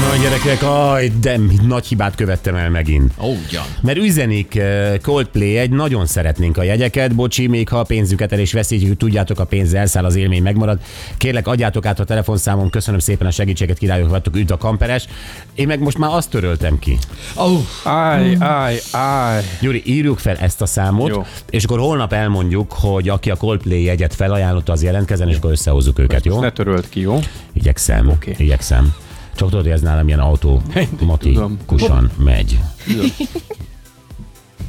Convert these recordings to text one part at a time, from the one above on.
Na gyerekek, aj, de nagy hibát követtem el megint. Ó, ugyan. Mert üzenik eh, Coldplay egy, nagyon szeretnénk a jegyeket, bocsi, még ha a pénzüket el is veszítjük, tudjátok, a pénz elszáll, az élmény megmarad. Kérlek, adjátok át a telefonszámom, köszönöm szépen a segítséget, királyok vagytok, üdv a kamperes. Én meg most már azt töröltem ki. Ó, Áj, áj, áj. Gyuri, írjuk fel ezt a számot, Jó. és akkor holnap elmondjuk, hogy aki a Coldplay jegyet felajánlotta, az jelentkezzen, és akkor összehozzuk őket, jó? Ne törölt ki, jó? Igyekszem, Oké. igyekszem. Csak tudod, hogy ez nálam ilyen automatikusan megy.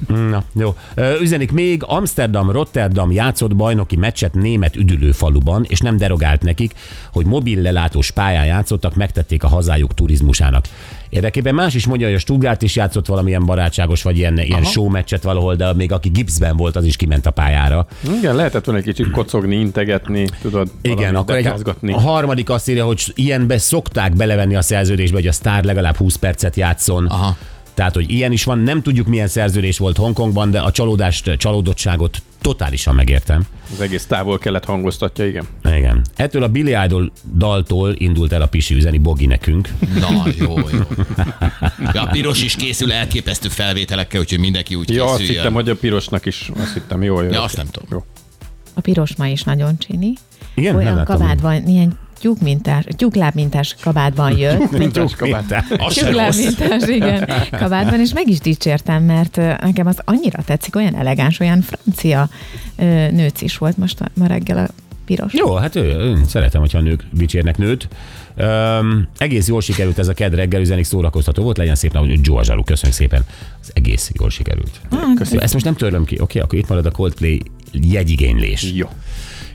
Na, jó. Üzenik még, Amsterdam, Rotterdam játszott bajnoki meccset német üdülő faluban, és nem derogált nekik, hogy mobil lelátós pályán játszottak, megtették a hazájuk turizmusának. Érdekében más is mondja, hogy a Stuttgart is játszott valamilyen barátságos, vagy ilyen, ilyen show meccset valahol, de még aki gipszben volt, az is kiment a pályára. Igen, lehetett volna egy kicsit kocogni, integetni, tudod, Igen, akkor egy, a harmadik azt írja, hogy ilyenbe szokták belevenni a szerződésbe, hogy a sztár legalább 20 percet játszon. Aha. Tehát, hogy ilyen is van, nem tudjuk milyen szerződés volt Hongkongban, de a csalódást, csalódottságot totálisan megértem. Az egész távol kellett hangoztatja, igen. Igen. Ettől a Billy Idol daltól indult el a Pisi üzeni Bogi nekünk. na, jó, jó. De a piros is készül elképesztő felvételekkel, úgyhogy mindenki úgy Ja, azt hittem, hogy a pirosnak is, azt hittem, jó, jó. Ja, azt nem tudom. Jó. A piros ma is nagyon csini. Igen, nem Olyan láttam. kabátban, ilyen tyúkmintás, tyúklábmintás kabátban jött. mint Mintás kabát. Az se rossz. Tyúklábmintás, igen, kabátban, és meg is dicsértem, mert nekem az annyira tetszik, olyan elegáns, olyan francia nőc is volt most ma reggel a piros. Jó, hát ő, szeretem, hogyha a nők dicsérnek nőt. Öm, egész jól sikerült ez a ked reggel, üzenik szórakoztató volt, legyen szép nap, Joe Zsaru, köszönjük szépen. Az egész jól sikerült. Jó, ezt most nem törlöm ki, oké, akkor itt marad a Coldplay jegyigénylés. Jó.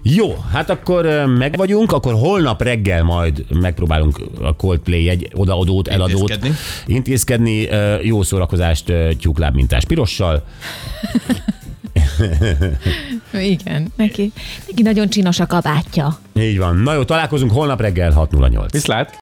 Jó, hát akkor meg vagyunk, akkor holnap reggel majd megpróbálunk a Coldplay egy odaadót, eladót Intézkedni. intézkedni. Jó szórakozást ö, tyúklábmintás pirossal. Igen, neki, neki nagyon csinos a kabátja. Így van. Na jó, találkozunk holnap reggel 6.08. Viszlát!